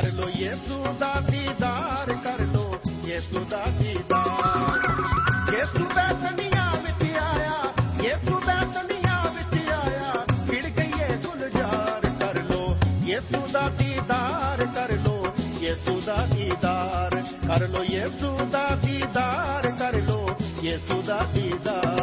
ਕਰ ਲੋ ਯੇਸੂ ਦਾ ਦੀਦਾਰ, ਕਰ ਲੋ ਯੇਸੂ ਦਾ ਦੀਦਾਰ। ਯੇਸੂ ਬੈਤਨੀਆਂ ਵਿੱਚ ਆਇਆ, ਯੇਸੂ ਬੈਤਨੀਆਂ ਵਿੱਚ ਆਇਆ, ਖਿੜ ਗਈਏ ਗੁਲਜ਼ਾਰ ਕਰ ਲੋ। ਯੇਸੂ ਦਾ ਦੀਦਾਰ, ਕਰ ਲੋ ਯੇਸੂ ਦਾ ਦੀਦਾਰ। ਕਰ ਲੋ ਯੇਸੂ ਦਾ ਦੀਦਾਰ, ਕਰ ਲੋ ਯੇਸੂ ਦਾ ਦੀਦਾਰ।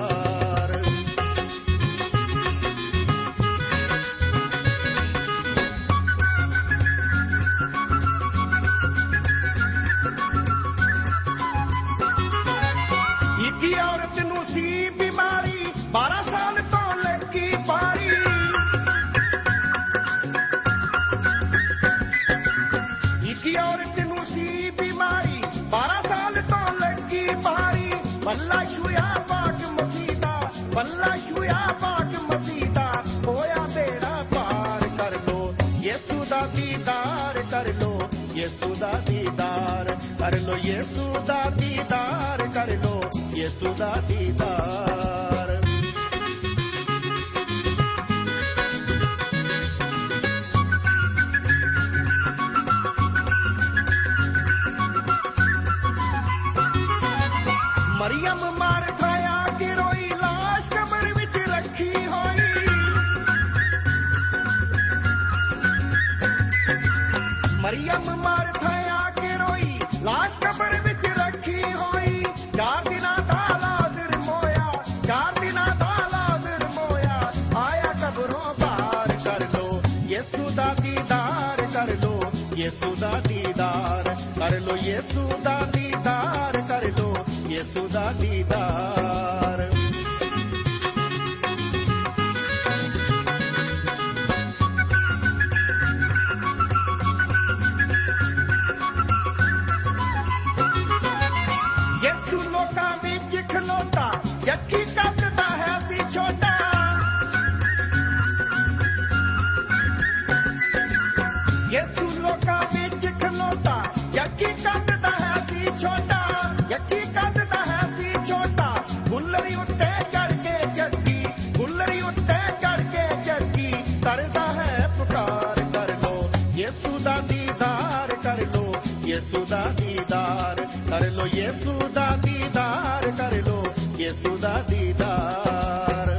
ਦੀਦਾਰ ਕਰ ਲੋ ਯੇਸੂ ਦਾ ਦੀਦਾਰ ਕਰ ਲੋ ਯੇਸੂ ਦਾ ਦੀਦਾਰ दारो दा दीदारोका में चिखलो था ਯੇਸੂ ਦਾ ਦੀਦਾਰ ਕਰ ਲੋ, ਯੇਸੂ ਦਾ ਦੀਦਾਰ।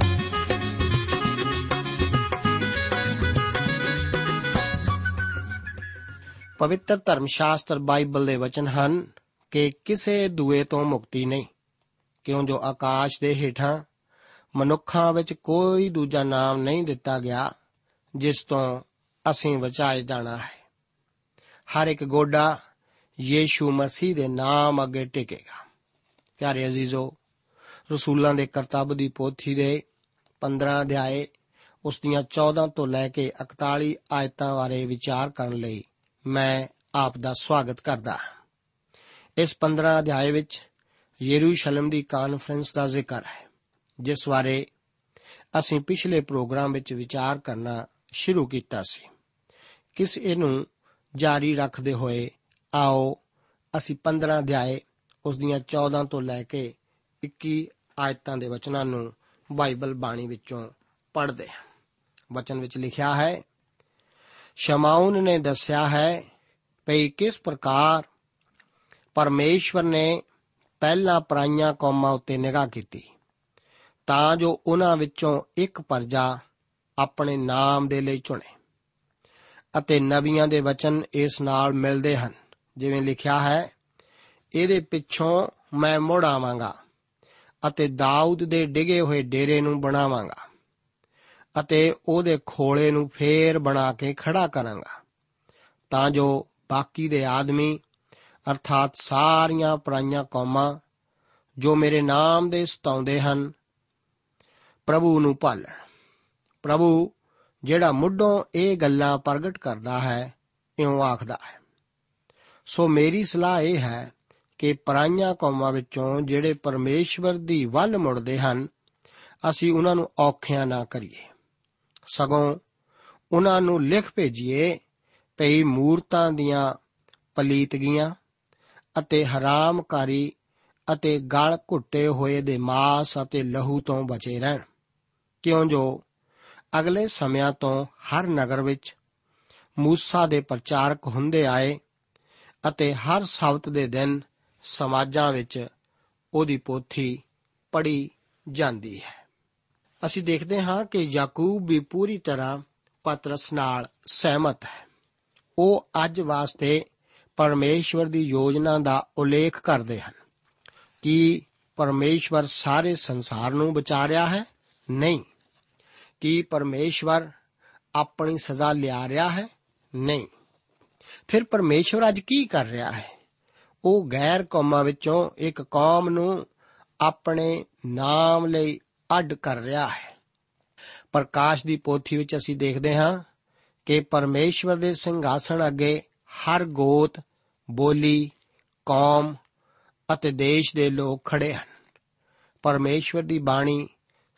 ਪਵਿੱਤਰ ਧਰਮ ਸ਼ਾਸਤਰ ਬਾਈਬਲ ਦੇ ਵਚਨ ਹਨ ਕਿ ਕਿਸੇ ਦੂਏ ਤੋਂ ਮੁਕਤੀ ਨਹੀਂ, ਕਿਉਂ ਜੋ ਆਕਾਸ਼ ਦੇ ਹੇਠਾਂ ਮਨੁੱਖਾਂ ਵਿੱਚ ਕੋਈ ਦੂਜਾ ਨਾਮ ਨਹੀਂ ਦਿੱਤਾ ਗਿਆ, ਜਿਸ ਤੋਂ ਅਸੀਂ ਬਚਾਏ ਜਾਣਾ ਹੈ। ਹਰ ਇੱਕ ਗੋਡਾ ਯੀਸ਼ੂ ਮਸੀਹ ਦੇ ਨਾਮ ਅੱਗੇ ਟਿਕੇਗਾ। ਪਿਆਰੇ ਅਜ਼ੀਜ਼ੋ, ਰਸੂਲਾਂ ਦੇ ਕਰਤੱਵ ਦੀ ਪੋਥੀ ਦੇ 15 ਅਧਿਆਏ, ਉਸ ਦੀਆਂ 14 ਤੋਂ ਲੈ ਕੇ 41 ਆਇਤਾਂ ਬਾਰੇ ਵਿਚਾਰ ਕਰਨ ਲਈ ਮੈਂ ਆਪ ਦਾ ਸਵਾਗਤ ਕਰਦਾ ਹਾਂ। ਇਸ 15 ਅਧਿਆਏ ਵਿੱਚ ਯਰੂਸ਼ਲਮ ਦੀ ਕਾਨਫਰੰਸ ਦਾ ਜ਼ਿਕਰ ਹੈ, ਜਿਸ ਬਾਰੇ ਅਸੀਂ ਪਿਛਲੇ ਪ੍ਰੋਗਰਾਮ ਵਿੱਚ ਵਿਚਾਰ ਕਰਨਾ ਸ਼ੁਰੂ ਕੀਤਾ ਸੀ। ਕਿਸ ਇਹਨੂੰ ਜਾਰੀ ਰੱਖਦੇ ਹੋਏ ਆਓ, ਅਸੀਂ 15 ਅਧਿਆਏ ਉਸ ਦੀਆਂ 14 ਤੋਂ ਲੈ ਕੇ 21 ਆਇਤਾਂ ਦੇ ਵਚਨਾਂ ਨੂੰ ਬਾਈਬਲ ਬਾਣੀ ਵਿੱਚੋਂ ਪੜ੍ਹਦੇ ਹਾਂ। ਵਚਨ ਵਿੱਚ ਲਿਖਿਆ ਹੈ ਸ਼ਮਾਉਨ ਨੇ ਦੱਸਿਆ ਹੈ ਭਈ ਕਿਸ ਪ੍ਰਕਾਰ ਪਰਮੇਸ਼ਵਰ ਨੇ ਪਹਿਲਾਂ ਪਰਾਈਆਂ ਕੌਮਾਂ ਉੱਤੇ ਨਿਗਾਹ ਕੀਤੀ, ਤਾਂ ਜੋ ਉਹਨਾਂ ਵਿੱਚੋਂ ਇੱਕ ਪਰਜਾ ਆਪਣੇ ਨਾਮ ਦੇ ਲਈ ਚੁਣੇ ਅਤੇ ਨਬੀਆਂ ਦੇ ਵਚਨ ਇਸ ਨਾਲ ਮਿਲਦੇ ਹਨ। ਜਿਵੇਂ ਲਿਖਿਆ ਹੈ, ਇਹਦੇ ਪਿੱਛੋਂ ਮੈਂ ਮੁੜ ਆਵਾਂਗਾ ਅਤੇ ਦਾਊਦ ਦੇ ਡਿਗੇ ਹੋਏ ਡੇਰੇ ਨੂੰ ਬਣਾਵਾਂਗਾ ਅਤੇ ਉਹਦੇ ਖੋਲੇ ਨੂੰ ਫੇਰ ਬਣਾ ਕੇ ਖੜਾ ਕਰਾਂਗਾ। ਤਾਂ ਜੋ ਬਾਕੀ ਦੇ ਆਦਮੀ, ਅਰਥਾਤ ਸਾਰੀਆਂ ਪਰਾਈਆਂ ਕੌਮਾਂ, ਜੋ ਮੇਰੇ ਨਾਮ ਦੇ ਸਤਾਉਂਦੇ ਹਨ, ਪ੍ਰਭੂ ਨੂੰ ਭਾਲਣ ਪ੍ਰਭੂ, ਜਿਹੜਾ ਮੁੱਢੋਂ ਇਹ ਗੱਲਾਂ ਪ੍ਰਗਟ ਕਰਦਾ ਹੈ, ਇਉਂ ਆਖਦਾ ਹੈ। ਸੋ ਮੇਰੀ ਸਲਾਹ ਇਹ ਹੈ ਕਿ ਪਰਾਈਆਂ ਕੌਮਾਂ ਵਿੱਚੋਂ ਜਿਹੜੇ ਪਰਮੇਸ਼ਵਰ ਦੀ ਵੱਲ ਮੁੜਦੇ ਹਨ, ਅਸੀਂ ਉਹਨਾਂ ਨੂੰ ਔਖਿਆਂ ਨਾ ਕਰੀਏ। ਸਗੋਂ ਉਹਨਾਂ ਨੂੰ ਲਿਖ ਭੇਜੀਏ ਭਈ ਮੂਰਤਾਂ ਦੀਆਂ ਪਲੀਤਗੀਆਂ ਅਤੇ ਹਰਾਮਕਾਰੀ ਅਤੇ ਗਲ ਘੁੱਟੇ ਹੋਏ ਦੇ ਮਾਸ ਅਤੇ ਲਹੂ ਤੋਂ ਬਚੇ ਰਹਿਣ। ਕਿਉਂ ਜੋ ਅਗਲੇ ਸਮਿਆਂ ਤੋਂ ਹਰ ਨਗਰ ਵਿੱਚ ਮੂਸਾ ਦੇ ਪ੍ਰਚਾਰਕ ਹੁੰਦੇ ਆਏ ਅਤੇ ਹਰ ਸਬਤ ਦੇ ਦਿਨ ਸਮਾਜਾਂ ਵਿੱਚ ਉਹਦੀ ਪੋਥੀ ਪੜੀ ਜਾਂਦੀ ਹੈ। ਅਸੀਂ ਦੇਖਦੇ ਹਾਂ ਕਿ ਯਾਕੂਬ ਵੀ ਪੂਰੀ ਤਰ੍ਹਾਂ ਪਤਰਸ ਨਾਲ ਸਹਿਮਤ ਹੈ। ਉਹ ਅੱਜ ਵਾਸਤੇ ਪਰਮੇਸ਼ਵਰ ਦੀ ਯੋਜਨਾ ਦਾ ਉਲੇਖ ਕਰਦੇ ਹਨ ਕਿ ਪਰਮੇਸ਼ਵਰ ਸਾਰੇ ਸੰਸਾਰ ਨੂੰ ਬਚਾ ਰਿਹਾ ਹੈ, ਨਹੀਂ। ਕਿ ਪਰਮੇਸ਼ਵਰ ਆਪਣੀ ਸਜ਼ਾ ਲਿਆ ਰਿਹਾ ਹੈ, ਨਹੀਂ। ਫਿਰ ਪਰਮੇਸ਼ਵਰ ਅੱਜ ਕੀ ਕਰ ਰਿਹਾ ਹੈ? ਉਹ ਗੈਰ ਕੌਮਾਂ ਵਿੱਚੋਂ ਇੱਕ ਕੌਮ ਨੂੰ ਆਪਣੇ ਨਾਮ ਲਈ ਅੱਡ ਕਰ ਰਿਹਾ ਹੈ। ਪ੍ਰਕਾਸ਼ ਦੀ ਪੋਥੀ ਵਿੱਚ ਅਸੀਂ ਦੇਖਦੇ ਹਾਂ ਕਿ ਪਰਮੇਸ਼ਵਰ ਦੇ ਸਿੰਘਾਸਣ ਅੱਗੇ ਹਰ ਗੋਤ, ਬੋਲੀ, ਕੌਮ ਅਤੇ ਦੇਸ਼ ਦੇ ਲੋਕ ਖੜੇ ਹਨ। ਪਰਮੇਸ਼ਵਰ ਦੀ ਬਾਣੀ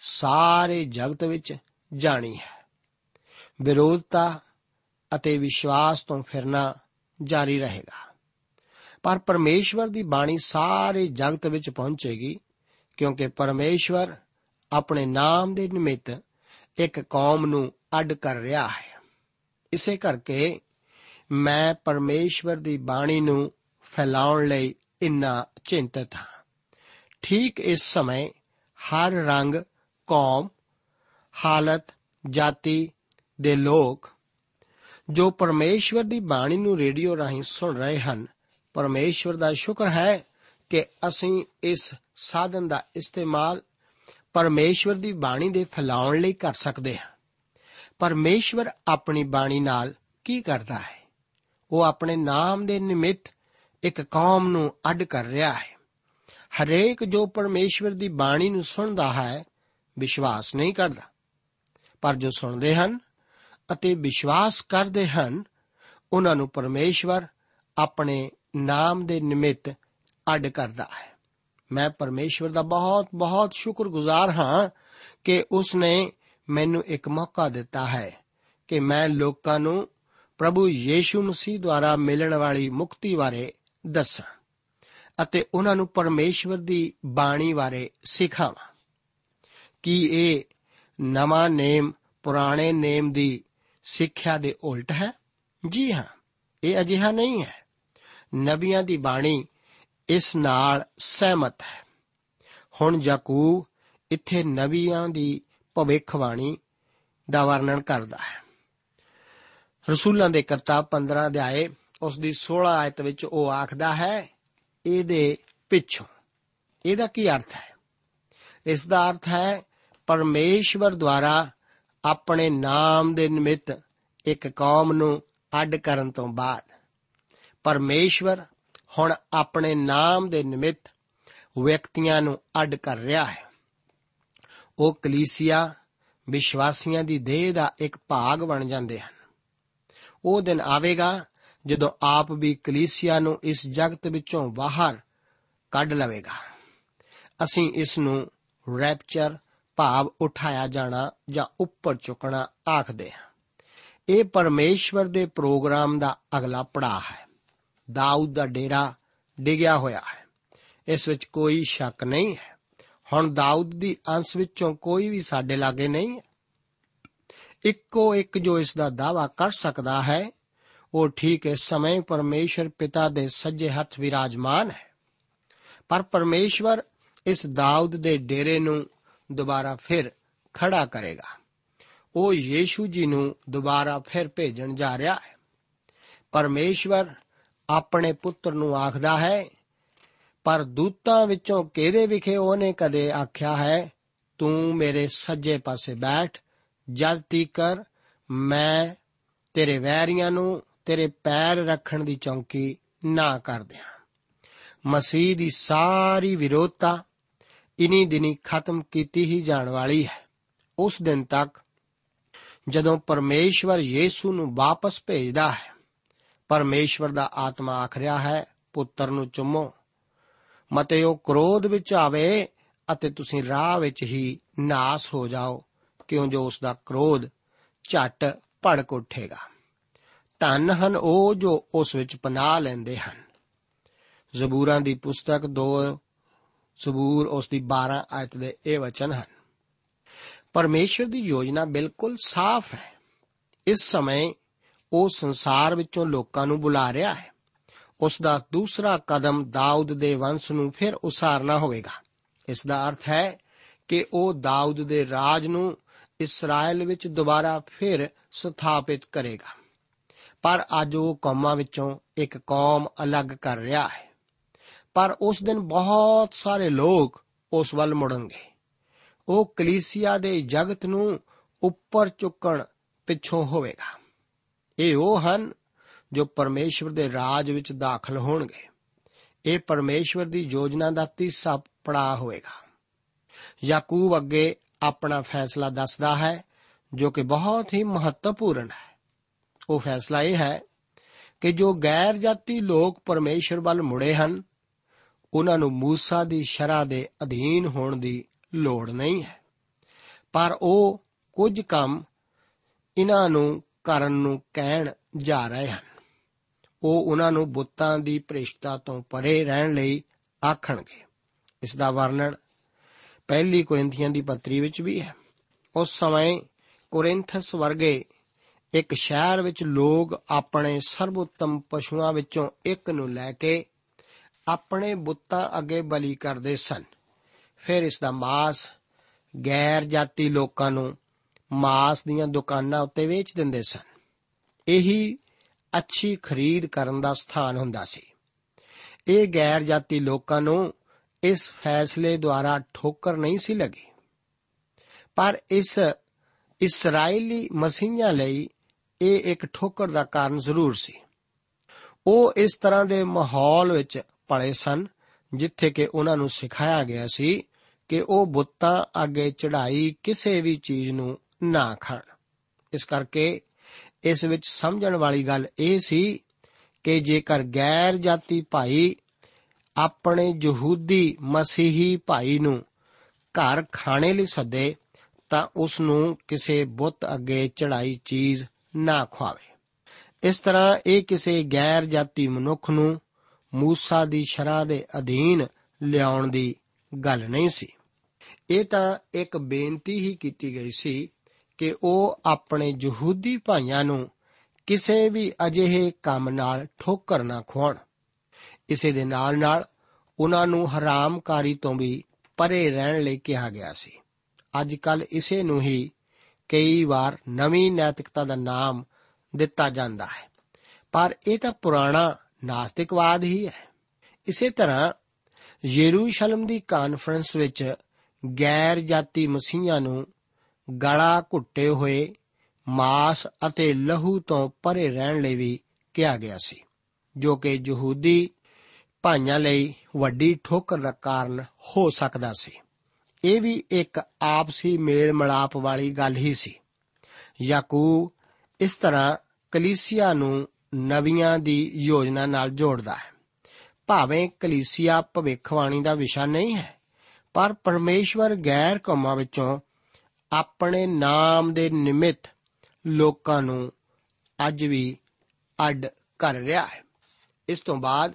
ਸਾਰੇ ਜਗਤ ਵਿੱਚ ਜਾਣੀ ਹੈ। ਵਿਰੋਧਤਾ ਅਤੇ ਵਿਸ਼ਵਾਸ ਤੋਂ ਫਿਰਨਾ ਜਾਰੀ ਰਹੇਗਾ। ਪਰ ਪਰਮੇਸ਼ਵਰ ਦੀ ਬਾਣੀ ਸਾਰੇ ਜਗਤ ਵਿੱਚ ਪਹੁੰਚੇਗੀ, ਕਿਉਂਕਿ ਪਰਮੇਸ਼ਵਰ ਆਪਣੇ ਨਾਮ ਦੇ ਨਿਮਿਤ ਇੱਕ ਕੌਮ ਨੂੰ ਅੱਡ ਕਰ ਰਿਹਾ ਹੈ। ਇਸੇ ਕਰਕੇ ਮੈਂ ਪਰਮੇਸ਼ਵਰ ਦੀ ਬਾਣੀ ਨੂੰ ਫੈਲਾਉਣ ਲਈ ਇੰਨਾ ਚਿੰਤਤ ਹਾਂ। ਠੀਕ ਇਸ ਸਮੇਂ ਹਰ ਰੰਗ, ਕੌਮ, ਹਾਲਤ, ਜਾਤੀ ਦੇ ਲੋਕ ਜੋ ਪਰਮੇਸ਼ਵਰ ਦੀ ਬਾਣੀ ਨੂੰ ਰੇਡੀਓ ਰਾਹੀਂ ਸੁਣ ਰਹੇ ਹਨ। ਪਰਮੇਸ਼ਵਰ ਦਾ ਸ਼ੁਕਰ ਹੈ ਕਿ ਅਸੀਂ ਇਸ ਸਾਧਨ ਦਾ ਇਸਤੇਮਾਲ ਪਰਮੇਸ਼ਵਰ ਦੀ ਬਾਣੀ ਦੇ ਫੈਲਾਉਣ ਲਈ ਕਰ ਸਕਦੇ ਹਾਂ। ਪਰਮੇਸ਼ਵਰ ਆਪਣੀ ਬਾਣੀ ਨਾਲ ਕੀ ਕਰਦਾ ਹੈ? ਉਹ ਆਪਣੇ ਨਾਮ ਦੇ ਨਿਮਿਤ ਇੱਕ ਕੌਮ ਨੂੰ ਅੱਡ ਕਰ ਰਿਹਾ ਹੈ। ਹਰੇਕ ਜੋ ਪਰਮੇਸ਼ਵਰ ਦੀ ਬਾਣੀ ਨੂੰ ਸੁਣਦਾ ਹੈ, ਵਿਸ਼ਵਾਸ ਨਹੀਂ ਕਰਦਾ। ਪਰ ਜੋ ਸੁਣਦੇ ਹਨ ਅਤੇ ਵਿਸ਼ਵਾਸ ਕਰਦੇ ਹਨ, ਉਹਨਾਂ ਨੂੰ ਪਰਮੇਸ਼ਵਰ ਆਪਣੇ ਨਾਮ ਦੇ ਨਿਮਿਤ ਅੱਡ ਕਰਦਾ ਹੈ। ਮੈਂ ਪਰਮੇਸ਼ਵਰ ਦਾ ਬਹੁਤ ਬਹੁਤ ਸ਼ੁਕਰਗੁਜ਼ਾਰ ਹਾਂ ਕਿ ਉਸ ਨੇ ਮੈਨੂੰ ਇੱਕ ਮੌਕਾ ਦਿੱਤਾ ਹੈ ਕਿ ਮੈਂ ਲੋਕਾਂ ਨੂੰ ਪ੍ਰਭੂ ਯੀਸ਼ੂ ਮਸੀਹ ਦੁਆਰਾ ਮਿਲਣ ਵਾਲੀ ਮੁਕਤੀ ਬਾਰੇ ਦੱਸਾਂ ਅਤੇ ਉਹਨਾਂ ਨੂੰ ਪਰਮੇਸ਼ਵਰ ਦੀ ਬਾਣੀ ਬਾਰੇ ਸਿਖਾਵਾਂ। ਕਿ ਇਹ ਨਵਾਂ ਨੇਮ, ਪੁਰਾਣੇ ਨੇਮ ਦੀ ਸਿੱਖਿਆ ਦੇ ਉਲਟ ਹੈ? ਜੀ ਹਾਂ, ਇਹ ਅਜਿਹਾ ਨਹੀਂ ਹੈ। ਨਬੀਆਂ ਦੀ ਬਾਣੀ ਇਸ ਨਾਲ ਸਹਿਮਤ ਹੈ। ਹੁਣ ਯਾਕੂਬ ਇੱਥੇ ਨਬੀਆਂ ਦੀ ਭਵਿੱਖਬਾਣੀ ਦਾ ਵਰਣਨ ਕਰਦਾ ਹੈ। ਰਸੂਲਾਂ ਦੇ ਕਰਤਾ 15 ਅਧਿਆਏ ਉਸ ਦੀ 16 ਆਇਤ ਵਿੱਚ ਉਹ ਆਖਦਾ ਹੈ, ਇਹਦੇ ਪਿੱਛੋਂ। ਇਹਦਾ ਕੀ ਅਰਥ ਹੈ? ਇਸ ਦਾ ਅਰਥ ਹੈ, ਪਰਮੇਸ਼ਵਰ ਦੁਆਰਾ ਆਪਣੇ ਨਾਮ ਦੇ ਨਿਮਿਤ ਇੱਕ ਕੌਮ ਨੂੰ ਅੱਡ ਕਰਨ ਤੋਂ ਬਾਅਦ। ਪਰਮੇਸ਼ਵਰ ਹੁਣ ਆਪਣੇ ਨਾਮ ਦੇ ਨਿਮਿਤ ਵਿਅਕਤੀਆਂ ਨੂੰ ਅੱਡ ਕਰ ਰਿਹਾ ਹੈ। ਉਹ ਕਲੀਸਿਆ ਵਿਸ਼ਵਾਸੀਆਂ ਦੀ ਦੇਹ ਦਾ ਇੱਕ ਭਾਗ ਬਣ ਜਾਂਦੇ ਹਨ। ਉਹ ਦਿਨ ਆਵੇਗਾ ਜਦੋਂ ਆਪ ਵੀ ਕਲੀਸਿਆ ਨੂੰ ਇਸ ਜਗਤ ਵਿੱਚੋਂ ਬਾਹਰ ਕੱਢ ਲਵੇਗਾ। ਅਸੀਂ ਇਸ ਨੂੰ ਰੈਪਚਰ ਭਾਵ ਉਠਾਇਆ ਜਾਣਾ ਜਾਂ ਉੱਪਰ ਚੁੱਕਣਾ ਆਖਦੇ ਹਾਂ। ਇਹ ਪਰਮੇਸ਼ਵਰ ਦੇ ਪ੍ਰੋਗਰਾਮ ਦਾ ਅਗਲਾ ਪੜਾਅ ਹੈ। ਦਾਊਦ ਦਾ ਡੇਰਾ ਡਿਗਿਆ ਹੋਇਆ ਹੈ। ਇਸ ਵਿੱਚ ਕੋਈ ਸ਼ੱਕ ਨਹੀਂ ਹੈ। ਹੁਣ ਦਾਊਦ ਦੀ ਅੰਸ਼ ਵਿੱਚੋਂ ਕੋਈ ਵੀ ਸਾਡੇ ਲਾਗੇ ਨਹੀਂ ਹੈ। ਇੱਕੋ ਇੱਕ ਜੋ ਇਸ ਦਾ ਦਾਵਾ ਕਰ ਸਕਦਾ ਹੈ, ਉਹ ਠੀਕ ਹੈ ਸਮੇਂ ਪਰਮੇਸ਼ਰ ਪਿਤਾ ਦੇ ਸੱਜੇ ਹੱਥ ਵਿਰਾਜਮਾਨ ਹੈ। ਪਰ ਪਰਮੇਸ਼ਵਰ ਇਸ ਦਾਊਦ ਦੇ ਡੇਰੇ ਨੂੰ ਦੁਬਾਰਾ ਫਿਰ ਖੜਾ ਕਰੇਗਾ। ਉਹ ਯੀਸ਼ੂ ਜੀ ਨੂੰ ਦੁਬਾਰਾ ਫਿਰ ਭੇਜਣ ਜਾ ਰਿਹਾ ਹੈ। ਪਰਮੇਸ਼ਵਰ ਆਪਣੇ ਪੁੱਤਰ ਨੂੰ ਆਖਦਾ ਹੈ, ਪਰ ਦੂਤਾਂ ਵਿੱਚੋਂ ਕਿਹਦੇ ਵਿਖੇ ਉਹਨੇ ਕਦੇ ਆਖਿਆ ਹੈ, ਤੂੰ ਮੇਰੇ ਸੱਜੇ ਪਾਸੇ ਬੈਠ, ਜਦ ਤੀਕਰ ਮੈਂ ਤੇਰੇ ਵੈਰੀਆਂ ਨੂੰ ਤੇਰੇ ਪੈਰ ਰੱਖਣ ਦੀ ਚੌਂਕੀ ਨਾ ਕਰ ਦਿਆਂ। ਮਸੀਹ ਦੀ ਸਾਰੀ ਵਿਰੋਧਤਾ ਇਨੀ ਦਿਨੀ ਖਤਮ ਕੀਤੀ ਹੀ ਜਾਣ ਵਾਲੀ ਹੈ। ਉਸ ਦਿਨ ਤੱਕ ਜਦੋਂ ਪਰਮੇਸ਼ਵਰ ਯੀਸੂ ਨੂੰ ਵਾਪਸ ਭੇਜਦਾ ਹੈ, ਪਰਮੇਸ਼ਵਰ ਦਾ ਆਤਮਾ ਆਖ ਰਿਹਾ ਹੈ, ਪੁੱਤਰ ਨੂੰ ਚੁੰਮੋ। ਮਤੇ ਉਹ ਕ੍ਰੋਧ ਵਿੱਚ ਆਵੇ ਅਤੇ ਤੁਸੀਂ ਰਾਹ ਵਿੱਚ ਹੀ ਨਾਸ ਹੋ ਜਾਓ, ਕਿਉਂ ਜੋ ਉਸ ਦਾ ਕ੍ਰੋਧ ਝਟ ਭੜਕ ਉੱਠੇਗਾ। ਧੰਨ ਹਨ ਉਹ ਜੋ ਉਸ ਵਿੱਚ ਪਨਾਹ ਲੈਂਦੇ ਹਨ। ਜ਼ਬੂਰਾਂ ਦੀ ਪੁਸਤਕ 2 ਜ਼ਬੂਰ ਉਸ ਦੀ 12 ਆਇਤ ਦੇ ਇਹ ਵਚਨ ਹਨ। ਪਰਮੇਸ਼ਰ ਦੀ ਯੋਜਨਾ ਬਿਲਕੁਲ ਸਾਫ਼ ਹੈ। ਇਸ ਸਮੇਂ ਉਹ ਸੰਸਾਰ ਵਿੱਚੋਂ ਲੋਕਾਂ ਨੂੰ ਬੁਲਾ ਰਿਹਾ ਹੈ। ਉਸ ਦਾ ਦੂਸਰਾ ਕਦਮ ਦਾਊਦ ਦੇ ਵੰਸ਼ ਨੂੰ ਫਿਰ ਉਸਾਰਨਾ ਹੋਵੇਗਾ। ਇਸ ਦਾ ਅਰਥ ਹੈ ਕਿ ਉਹ ਦਾਊਦ ਦੇ ਰਾਜ ਨੂੰ ਇਸਰਾਇਲ ਵਿੱਚ ਦੁਬਾਰਾ ਫਿਰ ਸਥਾਪਿਤ ਕਰੇਗਾ। ਪਰ ਅੱਜ ਉਹ ਕੌਮਾਂ ਵਿੱਚੋਂ ਇੱਕ ਕੌਮ ਅਲੱਗ ਕਰ ਰਿਹਾ ਹੈ। ਪਰ ਉਸ ਦਿਨ ਬਹੁਤ ਸਾਰੇ ਲੋਕ ਉਸ ਵੱਲ ਮੁੜਨਗੇ। ਉਹ ਕਲੀਸਿਆ ਦੇ ਜਗਤ ਨੂੰ ਉੱਪਰ ਚੁੱਕਣ ਪਿੱਛੋਂ ਹੋਵੇਗਾ। ਇਹ ਉਹ ਹਨ ਜੋ ਪਰਮੇਸ਼ਵਰ ਦੇ ਰਾਜ ਵਿੱਚ ਦਾਖਲ ਹੋਣਗੇ। ਇਹ ਪਰਮੇਸ਼ਵਰ ਦੀ ਯੋਜਨਾ ਦਾ ਤੀਸਰਾ ਪੜਾਅ ਹੋਵੇਗਾ। ਯਾਕੂਬ ਅੱਗੇ ਆਪਣਾ ਫੈਸਲਾ ਦੱਸਦਾ ਹੈ, ਜੋ ਕਿ ਬਹੁਤ ਹੀ ਮਹੱਤਵਪੂਰਨ ਹੈ। ਉਹ ਫੈਸਲਾ ਇਹ ਹੈ ਕਿ ਜੋ ਗੈਰ ਜਾਤੀ ਲੋਕ ਪਰਮੇਸ਼ਰ ਵੱਲ ਮੁੜੇ ਹਨ ਉਹਨਾਂ ਨੂੰ ਮੂਸਾ ਦੀ ਸ਼ਰਾ ਦੇ ਅਧੀਨ ਹੋਣ ਦੀ ਲੋੜ ਨਹੀਂ ਹੈ। ਪਰ ਉਹ ਕੁਝ ਕੰਮ ਇਹਨਾਂ ਨੂੰ ਕਰਨ ਨੂੰ ਕਹਿਣ ਜਾ ਰਹੇ ਹਨ। ਉਹ ਉਹਨਾਂ ਨੂੰ ਬੁੱਤਾਂ ਦੀ ਭ੍ਰਿਸ਼ਟਤਾ ਤੋਂ ਪਰੇ ਰਹਿਣ ਲਈ ਆਖਣਗੇ। ਇਸ ਦਾ ਵਰਣਨ ਪਹਿਲੀ ਕੋਰਿੰਥੀਆਂ ਦੀ ਪੱਤਰੀ ਵਿੱਚ ਵੀ ਹੈ। ਉਸ ਸਮੇਂ ਕੋਰਿੰਥਸ ਵਰਗੇ ਇੱਕ ਸ਼ਹਿਰ ਵਿੱਚ ਲੋਕ ਆਪਣੇ ਸਰਵਉੱਤਮ ਪਸ਼ੂਆਂ ਵਿੱਚੋਂ ਇੱਕ ਨੂੰ ਲੈ ਕੇ ਆਪਣੇ ਬੁੱਤਾਂ ਅੱਗੇ ਬਲੀ ਕਰਦੇ ਸਨ। ਫਿਰ ਇਸ ਦਾ ਮਾਸ ਗੈਰ ਜਾਤੀ ਲੋਕਾਂ ਨੂੰ ਮਾਸ ਦੀਆਂ ਦੁਕਾਨਾਂ ਉੱਤੇ ਵੇਚ ਦਿੰਦੇ ਸਨ। ਇਹੀ ਅੱਛੀ ਖਰੀਦ ਕਰਨ ਦਾ ਸਥਾਨ ਹੁੰਦਾ ਸੀ। ਇਹ ਗੈਰ ਜਾਤੀ ਲੋਕਾਂ ਨੂੰ ਇਸ ਫੈਸਲੇ ਦੁਆਰਾ ਠੋਕਰ ਨਹੀਂ ਸੀ ਲੱਗੀ। ਪਰ ਇਸ ਇਸرائیਲੀ ਮਸੀਹਾਂ ਲਈ ਇਹ ਇੱਕ ਠੋਕਰ ਦਾ ਕਾਰਨ ਜ਼ਰੂਰ ਸੀ। ਉਹ ਇਸ ਤਰ੍ਹਾਂ ਦੇ ਮਾਹੌਲ ਵਿੱਚ ਪਲੇ ਸਨ, ਜਿੱਥੇ ਕਿ ਉਹਨਾਂ ਨੂੰ ਸਿਖਾਇਆ ਗਿਆ ਸੀ ਕਿ ਉਹ ਬੁੱਤਾਂ ਅੱਗੇ ਚੜਾਈ ਕਿਸੇ ਵੀ ਚੀਜ਼ ਨੂੰ ਨਾ ਖਾਣ। ਇਸ ਕਰਕੇ ਇਸ ਵਿੱਚ ਸਮਝਣ ਵਾਲੀ ਗੱਲ ਇਹ ਸੀ ਕਿ ਜੇਕਰ ਗੈਰ ਜਾਤੀ ਭਾਈ ਆਪਣੇ ਯਹੂਦੀ ਮਸੀਹੀ ਭਾਈ ਨੂੰ ਘਰ ਖਾਣੇ ਲਈ ਸੱਦੇ, ਤਾਂ ਉਸ ਨੂੰ ਕਿਸੇ ਬੁੱਤ ਅੱਗੇ ਚੜਾਈ ਚੀਜ਼ ਨਾ ਖਵਾਵੇ ਇਸ ਤਰ੍ਹਾਂ ਇਹ ਕਿਸੇ ਗੈਰ ਜਾਤੀ ਮਨੁੱਖ ਨੂੰ ਮੂਸਾ ਦੀ ਸ਼ਰਾ ਦੇ ਅਧੀਨ ਲਿਆਉਣ ਦੀ ਗੱਲ ਨਹੀਂ ਸੀ। ਇਹ ਤਾਂ ਇੱਕ ਬੇਨਤੀ ਹੀ ਕੀਤੀ ਗਈ ਸੀ ਕਿ ਉਹ ਆਪਣੇ ਯਹੂਦੀ ਭਾਈਆਂ ਨੂੰ ਕਿਸੇ ਵੀ ਅਜਿਹੇ ਕੰਮ ਨਾਲ ਠੋਕਰ ਨਾ ਖਵਾਉਣ ਇਸੇ ਦੇ ਨਾਲ ਨਾਲ ਉਹਨਾਂ ਨੂੰ ਹਰਾਮਕਾਰੀ ਤੋਂ ਵੀ ਪਰੇ ਰਹਿਣ ਲਈ ਕਿਹਾ ਗਿਆ ਸੀ। ਅੱਜ ਕੱਲ ਇਸੇ ਨੂੰ ਹੀ ਕਈ ਵਾਰ ਨਵੀਂ ਨੈਤਿਕਤਾ ਦਾ ਨਾਮ ਦਿੱਤਾ ਜਾਂਦਾ ਹੈ। ਪਰ ਇਹ ਤਾਂ ਪੁਰਾਣਾ ਨਾਸਤਿਕਵਾਦ ਹੀ ਹੈ। ਇਸੇ ਤਰ੍ਹਾਂ ਯਰੂਸ਼ਲਮ ਦੀ ਕਾਨਫਰੰਸ ਵਿੱਚ ਗੈਰ ਜਾਤੀ ਮਸੀਹਾਂ ਨੂੰ ਗਲਾ ਘੁੱਟੇ ਹੋਏ ਮਾਸ ਅਤੇ ਲਹੂ ਤੋਂ ਪਰੇ ਰਹਿਣ ਲਈ ਵੀ ਕਿਹਾ ਗਿਆ ਸੀ, ਜੋ ਕਿ ਯਹੂਦੀ ਭਾਈਆਂ ਲਈ ਵੱਡੀ ਠੋਕਰ ਦਾ ਕਾਰਨ ਹੋ ਸਕਦਾ ਸੀ। ਇਹ ਵੀ ਇੱਕ ਆਪਸੀ ਮੇਲ ਮਲਾਪ ਵਾਲੀ ਗੱਲ ਹੀ ਸੀ। ਯਾਕੂਬ ਇਸ ਤਰ੍ਹਾਂ ਕਲੀਸਿਆ ਨੂੰ ਨਵੀਆਂ ਦੀ ਯੋਜਨਾ ਨਾਲ ਜੋੜਦਾ ਹੈ। ਭਾਵੇਂ ਕਲੀਸਿਆ ਭਵਿੱਖਬਾਣੀ ਦਾ ਵਿਸ਼ਾ ਨਹੀਂ ਹੈ, ਪਰ ਪਰਮੇਸ਼ਵਰ ਗੈਰ ਕੌਮਾਂ ਵਿੱਚੋਂ ਆਪਣੇ ਨਾਮ ਦੇ ਨਿਮਿਤ ਲੋਕਾਂ ਨੂੰ ਅੱਜ ਵੀ ਅੱਡ ਕਰ ਰਿਹਾ ਹੈ। ਇਸ ਤੋਂ ਬਾਅਦ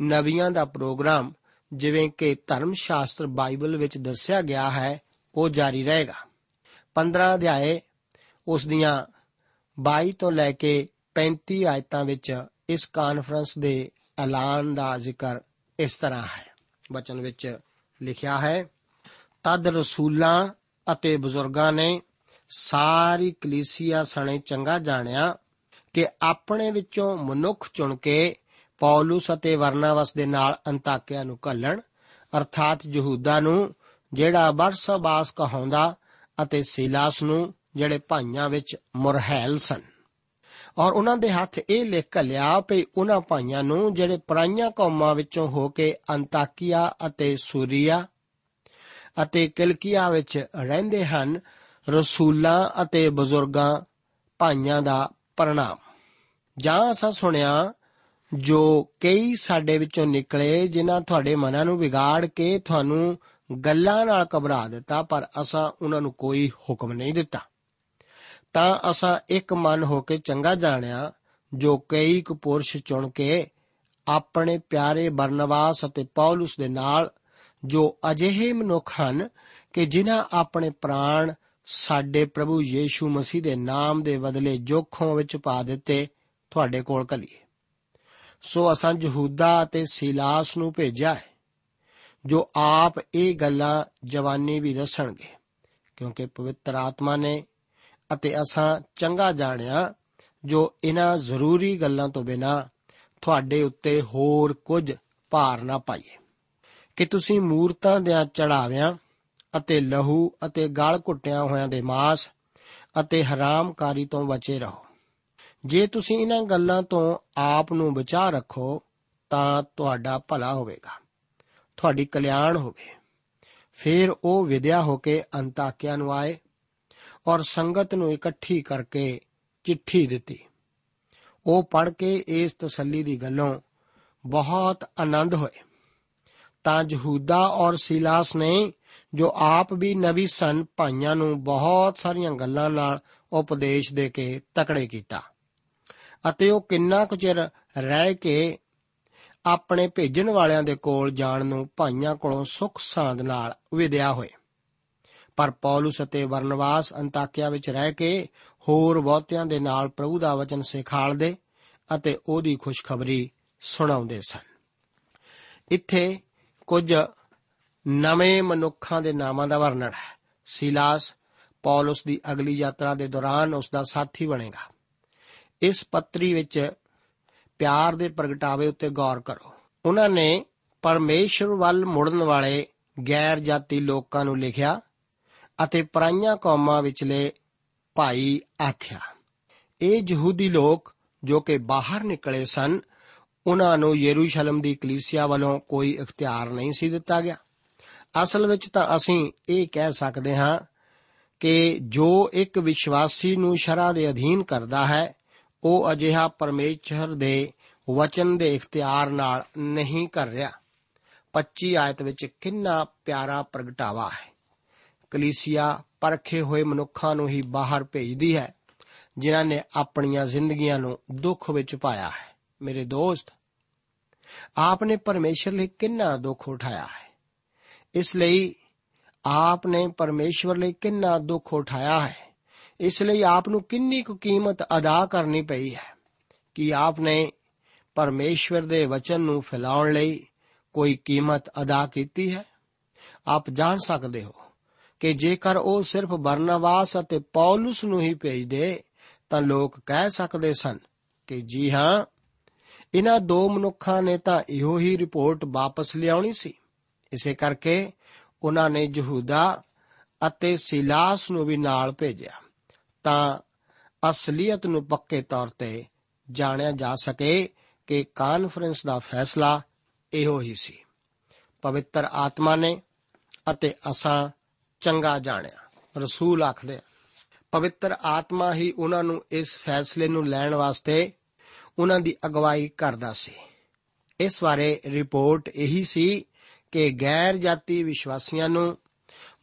ਨਵੀਆਂ ਦਾ ਪ੍ਰੋਗਰਾਮ, ਜਿਵੇਂ ਕਿ ਧਰਮ ਸ਼ਾਸਤਰ ਬਾਈਬਲ ਵਿੱਚ ਦੱਸਿਆ ਗਿਆ ਹੈ, ਉਹ ਜਾਰੀ ਰਹੇਗਾ। 15 ਅਧਿਆਏ ਉਸ ਦੀਆਂ 22 ਤੋਂ ਲੈ ਕੇ 35 ਆਇਤਾਂ ਵਿੱਚ ਇਸ ਕਾਨਫਰੰਸ ਦੇ ਐਲਾਨ ਦਾ ਜ਼ਿਕਰ ਇਸ ਤਰ੍ਹਾਂ ਹੈ। ਵਚਨ ਵਿੱਚ ਲਿਖਿਆ ਹੈ, ਤਦ ਰਸੂਲਾਂ ਅਤੇ ਬਜ਼ੁਰਗਾਂ ਨੇ ਸਾਰੀ ਕਲੀਸਿਆ ਸਣੇ ਚੰਗਾ ਜਾਣਿਆ ਕਿ ਆਪਣੇ ਵਿੱਚੋਂ ਮਨੁੱਖ ਚੁਣ ਕੇ ਪੌਲਸ ਅਤੇ ਵਰਨਾਵਸ ਦੇ ਨਾਲ ਅੰਤਾਕਿਆ ਨੂੰ ਘੱਲਣ, ਅਰਥਾਤ ਯਹੂਦਾ ਨੂੰ, ਜਿਹੜਾ ਬਰਸਬਾਸ ਕਹਾਉਂਦਾ ਅਤੇ ਸੀਲਾਸ ਨੂੰ, ਜਿਹੜੇ ਭਾਈਆਂ ਵਿੱਚ ਮੁਰਹੈਲ ਸਨ। ਔਰ ਉਹਨਾਂ ਦੇ ਹੱਥ ਇਹ ਲਿਖ ਘੱਲਿਆ ਕਿ ਉਹਨਾਂ ਭਾਈਆਂ ਨੂੰ ਜਿਹੜੇ ਪਰਾਈਆਂ ਕੌਮਾਂ ਵਿੱਚੋਂ ਹੋ ਕੇ ਅੰਤਾਕਿਆ ਅਤੇ ਸੂਰੀਆ ਅਤੇ ਕਿਲਕੀਆ ਵਿੱਚ ਰਹਿੰਦੇ ਹਨ, ਰਸੂਲਾਂ ਅਤੇ ਬਜ਼ੁਰਗਾਂ ਭਾਈਆਂ ਦਾ ਪ੍ਰਣਾਮ। ਜਾਂ ਅਸਾਂ ਸੁਣਿਆ, ਜੋ ਕਈ ਸਾਡੇ ਵਿੱਚੋਂ ਨਿਕਲੇ ਜਿਨ੍ਹਾਂ ਤੁਹਾਡੇ ਮਨਾਂ ਨੂੰ ਵਿਗਾੜ ਕੇ ਤੁਹਾਨੂੰ ਗੱਲਾਂ ਨਾਲ ਘਬਰਾ ਦਿੱਤਾ, ਪਰ ਅਸਾਂ ਉਹਨਾਂ ਨੂੰ ਕੋਈ ਹੁਕਮ ਨਹੀਂ ਦਿੱਤਾ। ਤਾਂ ਅਸਾਂ ਇੱਕ ਮਨ ਹੋ ਕੇ ਚੰਗਾ ਜਾਣਿਆ, ਜੋ ਕਈ ਕੁ ਪੁਰਸ਼ ਚੁਣ ਕੇ ਆਪਣੇ ਪਿਆਰੇ ਬਰਨਵਾਸ ਅਤੇ ਪੌਲਸ ਦੇ ਨਾਲ, ਜੋ ਅਜਿਹੇ ਮਨੁੱਖ ਹਨ ਕਿ ਜਿਨ੍ਹਾਂ ਆਪਣੇ ਪ੍ਰਾਣ ਸਾਡੇ ਪ੍ਰਭੂ ਯੀਸ਼ੂ ਮਸੀਹ ਦੇ ਨਾਮ ਦੇ ਬਦਲੇ ਜੋਖੋਂ ਵਿੱਚ ਪਾ ਦਿੱਤੇ ਤੁਹਾਡੇ ਕੋਲ ਕਲੀਏ ਸੋ ਅਸਾਂ ਯਹੂਦਾ ਅਤੇ ਸੀਲਾਸ ਨੂੰ ਭੇਜਿਆ ਹੈ, ਜੋ ਆਪ ਇਹ ਗੱਲਾਂ ਜਵਾਨੀ ਵੀ ਦੱਸਣਗੇ, ਕਿਉਂਕਿ ਪਵਿੱਤਰ ਆਤਮਾ ਨੇ ਅਤੇ ਅਸਾਂ ਚੰਗਾ ਜਾਣਿਆ ਜੋ ਇਹਨਾਂ ਜ਼ਰੂਰੀ ਗੱਲਾਂ ਤੋਂ ਬਿਨਾ ਤੁਹਾਡੇ ਉੱਤੇ ਹੋਰ ਕੁਝ ਭਾਰ ਨਾ ਪਾਈਏ। ਕਿ ਤੁਸੀਂ ਮੂਰਤਾਂ ਦੇ ਚੜਾਵਿਆਂ ਅਤੇ ਲਹੂ ਅਤੇ ਗਲ ਘੁੱਟਿਆਂ ਹੋਇਆਂ ਦੇ ਮਾਸ ਅਤੇ ਹਰਾਮਕਾਰੀ ਤੋਂ ਬਚੇ ਰਹੋ। ਜੇ ਤੁਸੀਂ ਇਹਨਾਂ ਗੱਲਾਂ ਤੋਂ ਆਪ ਨੂੰ ਬਚਾ ਰੱਖੋ, ਤਾਂ ਤੁਹਾਡਾ ਭਲਾ ਹੋਵੇਗਾ। ਤੁਹਾਡੀ ਕਲਿਆਣ ਹੋਵੇ। ਫਿਰ ਉਹ ਵਿਦਿਆ ਹੋ ਕੇ ਅੰਤਾਕਿਆ ਨੂੰ ਆਏ ਔਰ ਸੰਗਤ ਨੂੰ ਇਕੱਠੀ ਕਰਕੇ ਚਿੱਠੀ ਦਿੱਤੀ। ਉਹ ਪੜ੍ਹ ਕੇ ਇਸ ਤਸੱਲੀ ਦੀ ਗੱਲੋਂ ਬਹੁਤ ਆਨੰਦ ਹੋਏ। ਤਾਂ ਯਹੂਦਾ ਔਰ ਸੀਲਾਸ ਨੇ, ਜੋ ਆਪ ਵੀ ਨਬੀ ਸਨ, ਭਾਈਆਂ ਨੂੰ ਬਹੁਤ ਸਾਰੀਆਂ ਗੱਲਾਂ ਨਾਲ ਉਪਦੇਸ਼ ਦੇ ਕੇ ਤਕੜੇ ਕੀਤਾ। ਅਤੇ ਉਹ ਕਿੰਨਾ ਕੁ ਚਿਰ ਰਹਿ ਕੇ ਆਪਣੇ ਭੇਜਣ ਵਾਲਿਆਂ ਦੇ ਕੋਲ ਜਾਣ ਨੂੰ ਭਾਈਆਂ ਕੋਲੋਂ ਸੁਖ ਸਾਂਦ ਨਾਲ ਵਿਦਿਆ ਹੋਏ। ਪਰ ਪੌਲਸ ਅਤੇ ਵਰਨਵਾਸ ਅੰਤਾਕਿਆ ਵਿੱਚ ਰਹਿ ਕੇ ਹੋਰ ਬਹੁਤਿਆਂ ਦੇ ਨਾਲ ਪ੍ਰਭੂ ਦਾ ਵਚਨ ਸਿਖਾਲਦੇ ਅਤੇ ਉਹਦੀ ਖੁਸ਼ਖਬਰੀ ਸੁਣਾਉਂਦੇ ਸਨ। ਇੱਥੇ ਕੁਝ ਨਵੇਂ ਮਨੁੱਖਾਂ ਦੇ ਨਾਮਾਂ ਦਾ ਵਰਣਨ ਹੈ। ਸੀਲਾਸ ਪੌਲਸ ਦੀ ਅਗਲੀ ਯਾਤਰਾ ਦੇ ਦੌਰਾਨ ਉਸ ਦਾ ਸਾਥੀ ਬਣੇਗਾ। ਇਸ ਪੱਤਰੀ ਵਿੱਚ ਪਿਆਰ ਦੇ ਪ੍ਰਗਟਾਵੇ ਉੱਤੇ ਗੌਰ ਕਰੋ। ਉਹਨਾਂ ਨੇ ਪਰਮੇਸ਼ਰ ਵੱਲ ਮੁੜਨ ਵਾਲੇ ਗੈਰ ਜਾਤੀ ਲੋਕਾਂ ਨੂੰ ਲਿਖਿਆ ਅਤੇ ਪਰਾਈਆਂ ਕੌਮਾਂ ਵਿਚਲੇ ਭਾਈ ਆਖਿਆ, ਇਹ ਯਹੂਦੀ ਲੋਕ ਜੋ ਕਿ ਬਾਹਰ ਨਿਕਲੇ ਸਨ, ਉਹਨਾਂ ਨੂੰ ਯਰੂਸ਼ਲਮ ਦੀ ਕਲੀਸਿਆ ਵੱਲੋਂ ਕੋਈ ਇਖਤਿਆਰ ਨਹੀਂ ਸੀ ਦਿੱਤਾ ਗਿਆ। ਅਸਲ ਵਿੱਚ ਤਾਂ ਅਸੀਂ ਇਹ ਕਹਿ ਸਕਦੇ ਹਾਂ ਕਿ ਜੋ ਇੱਕ ਵਿਸ਼ਵਾਸੀ ਨੂੰ ਸ਼ਰਾ ਦੇ ਅਧੀਨ ਕਰਦਾ ਹੈ, ਉਹ ਅਜਿਹਾ ਪਰਮੇਸ਼ਰ ਦੇ ਵਚਨ ਦੇ ਇਖਤਿਆਰ ਨਾਲ ਨਹੀਂ ਕਰ ਰਿਹਾ। 25 ਆਇਤ ਵਿੱਚ ਕਿੰਨਾ ਪਿਆਰਾ ਪ੍ਰਗਟਾਵਾ ਹੈ। ਕਲੀਸਿਆ ਪਰਖੇ ਹੋਏ ਮਨੁੱਖਾਂ ਨੂੰ ਹੀ ਬਾਹਰ ਭੇਜਦੀ ਹੈ, ਜਿਨ੍ਹਾਂ ਨੇ ਆਪਣੀਆਂ ਜ਼ਿੰਦਗੀਆਂ ਨੂੰ ਦੁੱਖ ਵਿੱਚ ਪਾਇਆ ਹੈ। ਮੇਰੇ ਦੋਸਤ ਆਪ ਨੇ ਪਰਮੇਸ਼ਰ ਲਈ ਕਿੰਨਾ ਦੁੱਖ ਉਠਾਇਆ ਹੈ? ਇਸ ਲਈ ਆਪ ਨੇ ਪਰਮੇਸ਼ਵਰ ਲਈ ਕਿੰਨਾ ਦੁੱਖ ਉਠਾਇਆ ਹੈ? ਇਸ ਲਈ ਆਪ ਨੂੰ ਕਿੰਨੀ ਕੁ ਕੀਮਤ ਅਦਾ ਕਰਨੀ ਪਈ ਹੈ ਕਿ ਆਪ ਨੇ ਪਰਮੇਸ਼ਵਰ ਦੇ ਵਚਨ ਨੂੰ ਫੈਲਾਉਣ ਲਈ ਕੋਈ ਕੀਮਤ ਅਦਾ ਕੀਤੀ ਹੈ? ਆਪ ਜਾਣ ਸਕਦੇ ਹੋ। ਕਿ ਜੇਕਰ ਉਹ ਸਿਰਫ ਬਰਨਵਾਸ ਅਤੇ ਪੌਲਸ ਨੂੰ ਹੀ ਭੇਜਦੇ, ਤਾਂ ਲੋਕ ਕਹਿ ਸਕਦੇ ਸਨ ਕਿ ਜੀ ਹਾਂ ਇਹਨਾਂ ਦੋ ਮਨੁੱਖਾਂ ਨੇ ਤਾਂ ਇਹੋ ਹੀ ਰਿਪੋਰਟ ਵਾਪਸ ਲਿਆਉਣੀ ਸੀ। ਇਸੇ ਕਰਕੇ ਉਹਨਾਂ ਨੇ ਯਹੂਦਾ ਅਤੇ ਸਿਲਾਸ ਨੂੰ ਵੀ ਨਾਲ ਭੇਜਿਆ, ਤਾਂ ਅਸਲੀਅਤ ਨੂੰ ਪੱਕੇ ਤੌਰ ਤੇ ਜਾਣਿਆ ਜਾ ਸਕੇ ਕਿ ਕਾਨਫਰੰਸ ਦਾ ਫੈਸਲਾ ਇਹੋ ਹੀ ਸੀ। ਪਵਿੱਤਰ ਆਤਮਾ ਨੇ ਅਤੇ ਅਸਾਂ ਚੰਗਾ ਜਾਣਿਆ। ਰਸੂਲ ਆਖਦੇ ਪਵਿੱਤਰ ਆਤਮਾ ਹੀ ਉਹਨਾਂ ਨੂੰ ਇਸ ਫੈਸਲੇ ਨੂੰ ਲੈਣ ਵਾਸਤੇ ਉਹਨਾਂ ਦੀ ਅਗਵਾਈ ਕਰਦਾ ਸੀ। ਇਸ ਬਾਰੇ ਰਿਪੋਰਟ ਇਹੀ ਸੀ ਕਿ ਗੈਰ ਜਾਤੀ ਵਿਸ਼ਵਾਸੀਆਂ ਨੂੰ